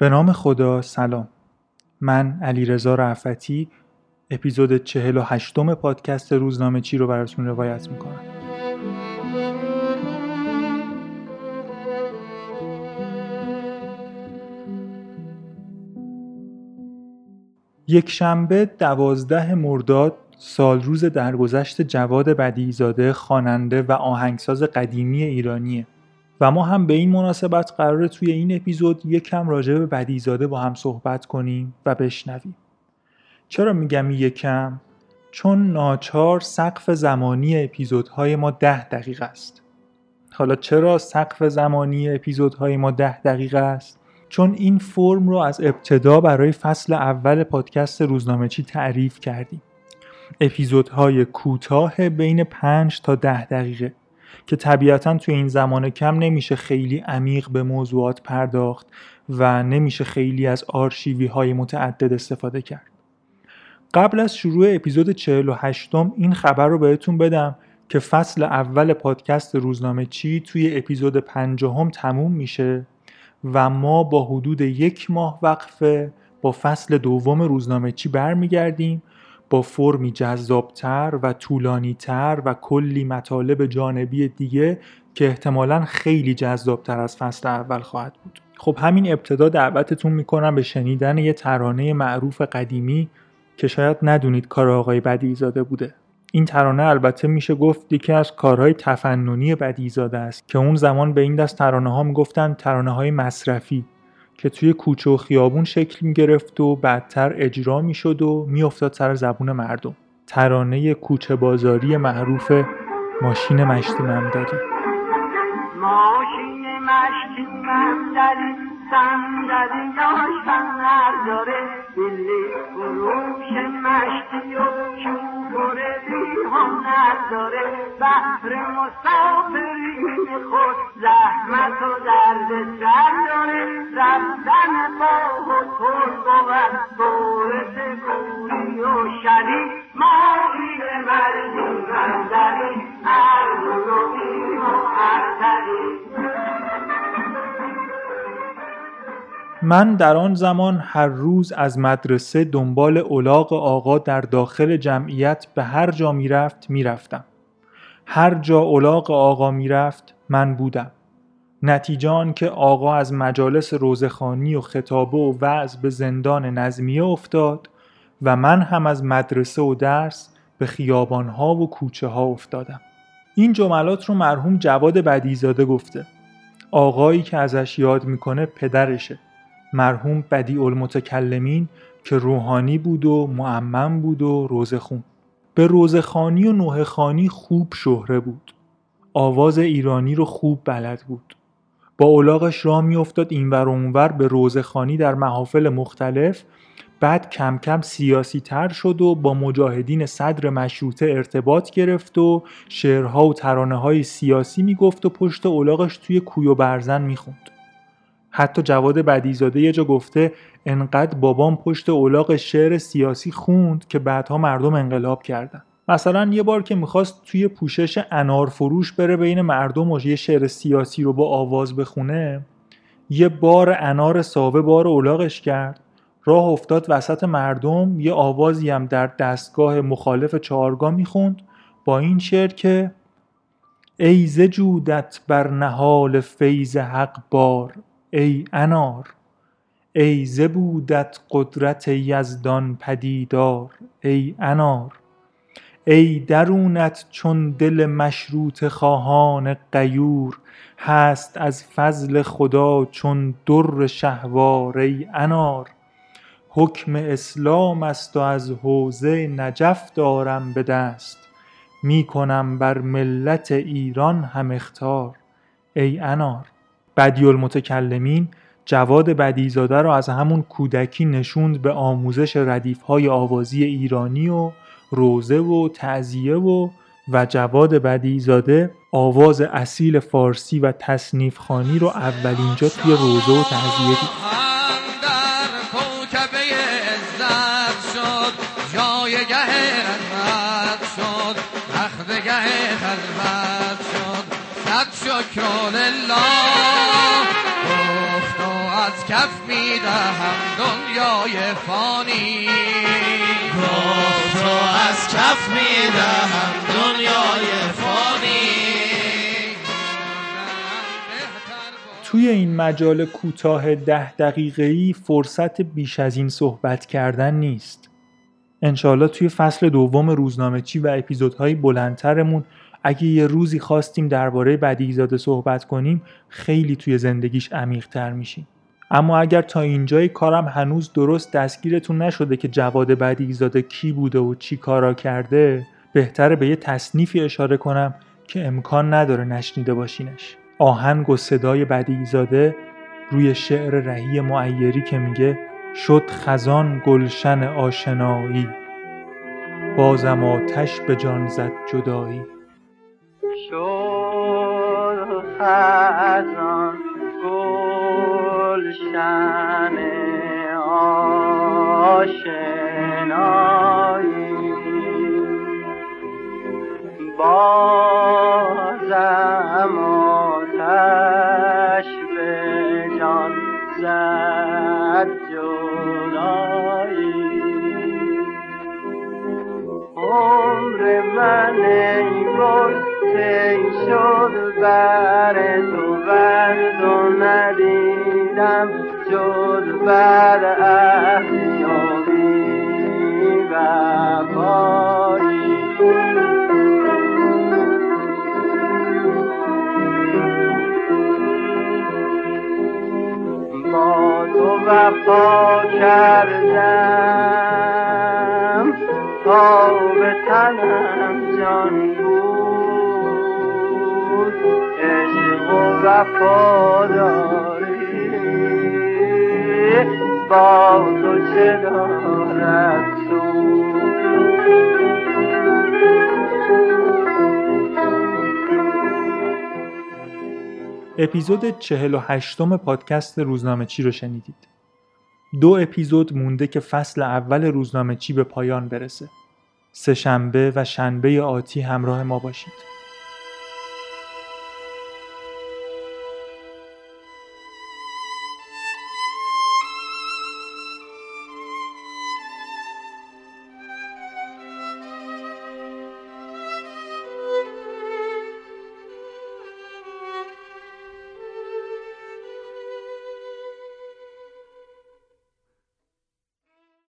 به نام خدا سلام. من علی رزا رعفتی اپیزود 48 پادکست روزنامه چی رو براتون روایت می‌کنم. یک شنبه دوازده مرداد سال روز درگذشت جواد بدیزاده خواننده و آهنگساز قدیمی ایرانیه. و ما هم به این مناسبت قراره توی این اپیزود یکم راجع به بدیزاده با هم صحبت کنیم و بشنویم چرا میگم یکم؟ چون ناچار سقف زمانی اپیزودهای ما ده دقیقه است حالا چرا سقف زمانی اپیزودهای ما ده دقیقه است؟ چون این فرم رو از ابتدا برای فصل اول پادکست روزنامه چی تعریف کردیم اپیزودهای کوتاه بین 5 تا ده دقیقه که طبیعتا توی این زمان کم نمیشه خیلی عمیق به موضوعات پرداخت و نمیشه خیلی از آرشیوی های متعدد استفاده کرد. قبل از شروع اپیزود 48 این خبر رو بهتون بدم که فصل اول پادکست روزنامه چی توی اپیزود پنجاهم تموم میشه و ما با حدود یک ماه وقفه با فصل دوم روزنامه چی برمیگردیم با فرمی جذابتر و طولانیتر و کلی مطالب جانبی دیگه که احتمالا خیلی جذابتر از فصل اول خواهد بود. خب همین ابتدا دعوتتون می‌کنم به شنیدن یه ترانه معروف قدیمی که شاید ندونید کار آقای بدیزاده بوده. این ترانه البته میشه گفت یکی از کارهای تفننی بدیزاده است که اون زمان به این دست ترانه ها می‌گفتن ترانه های مصرفی. که توی کوچه و خیابون شکل می گرفت و بعدتر اجرا می شد و می افتاد سر زبون مردم. ترانه کوچه بازاری معروف ماشین مشتی ممدری ماشین مشتی ممدری صندلی داشتن داره. دلی فروش مشتی و شوبر هم نداره بحر مسافرین خود زحمت و درد سر داره. رفتن با و تر بود. بورس کوری و شدی ما بیر مردی بندری این و ارتری من در آن زمان هر روز از مدرسه دنبال اولاغ آقا در داخل جمعیت به هر جا می‌رفت می‌رفتم. هر جا اولاغ آقا می‌رفت من بودم. نتیجه آن که آقا از مجالس روزخانی و خطابه و وعظ به زندان نظمیه افتاد و من هم از مدرسه و درس به خیابانها و کوچه ها افتادم. این جملات رو مرحوم جواد بدیزاده گفته. آقایی که ازش یاد می‌کنه پدرشه. مرحوم بدیع المتکلمین که روحانی بود و معمم بود و روزخون. به روزخانی و نوه خانی خوب شهره بود. آواز ایرانی رو خوب بلد بود. با اولاغش را میافتاد اینور و اونور به روزخانی در محافل مختلف بعد کم کم سیاسی تر شد و با مجاهدین صدر مشروطه ارتباط گرفت و شعرها و ترانه های سیاسی می‌گفت و پشت اولاغش توی کوی و برزن می‌خوند. حتی جواد بدیزاده یه جا گفته انقدر بابام پشت اولاغ شعر سیاسی خوند که بعدها مردم انقلاب کردن. مثلا یه بار که می‌خواست توی پوشش انار فروش بره بین مردم و یه شعر سیاسی رو با آواز بخونه یه بار انار ساوه بار اولاغش کرد. راه افتاد وسط مردم یه آوازی هم در دستگاه مخالف چهارگاه می‌خوند با این شعر که ای جودت بر نهال فیض حق بار ای انار ای زبودت قدرت یزدان پدیدار ای انار. ای درونت چون دل مشروط خواهان قیور هست از فضل خدا چون در شهوار ای انار. حکم اسلام است و از حوزه نجف دارم به دست می کنم بر ملت ایران هم اختار ای انار. بدی المتکلمین جواد بدیزاده را از همون کودکی نشوند به آموزش ردیف آوازی ایرانی و روزه و تعذیه و و جواد بدیزاده آواز اصیل فارسی و تصنیف خانی رو اولین جا توی روزه و تعذیه دید. شکران الله کف می‌دهم دنیای فانی گفت رو از کف می‌دهم دنیای فانی توی این مجال کوتاه ده دقیقه‌ای فرصت بیش از این صحبت کردن نیست. انشالله توی فصل دوم روزنامه چی و اپیزودهای بلندترمون اگه یه روزی خواستیم درباره بدیزاده صحبت کنیم خیلی توی زندگیش عمیق‌تر میشیم. اما اگر تا اینجای کارم هنوز درست دستگیرتون نشده که جواد بدیزاده کی بوده و چی کارا کرده بهتره به یه تصنیفی اشاره کنم که امکان نداره نشنیده باشینش. آهنگ و صدای بدیزاده روی شعر رهی معیری که میگه شد خزان گلشن آشنایی بازم آتش به جان زد جدایی شد خزان گلشن آشنایی. بازم آتش به جان زد جدایی. عمر من ای شد بر تو؟ جز بر احیابی و پایی با تو وفا کردم تا به تنم جان بود. عشق و وفاداری با تو اپیزود 48 م پادکست روزنامه چی رو شنیدید. دو اپیزود مونده که فصل اول روزنامه چی به پایان برسه. سه شنبه و شنبه آتی همراه ما باشید.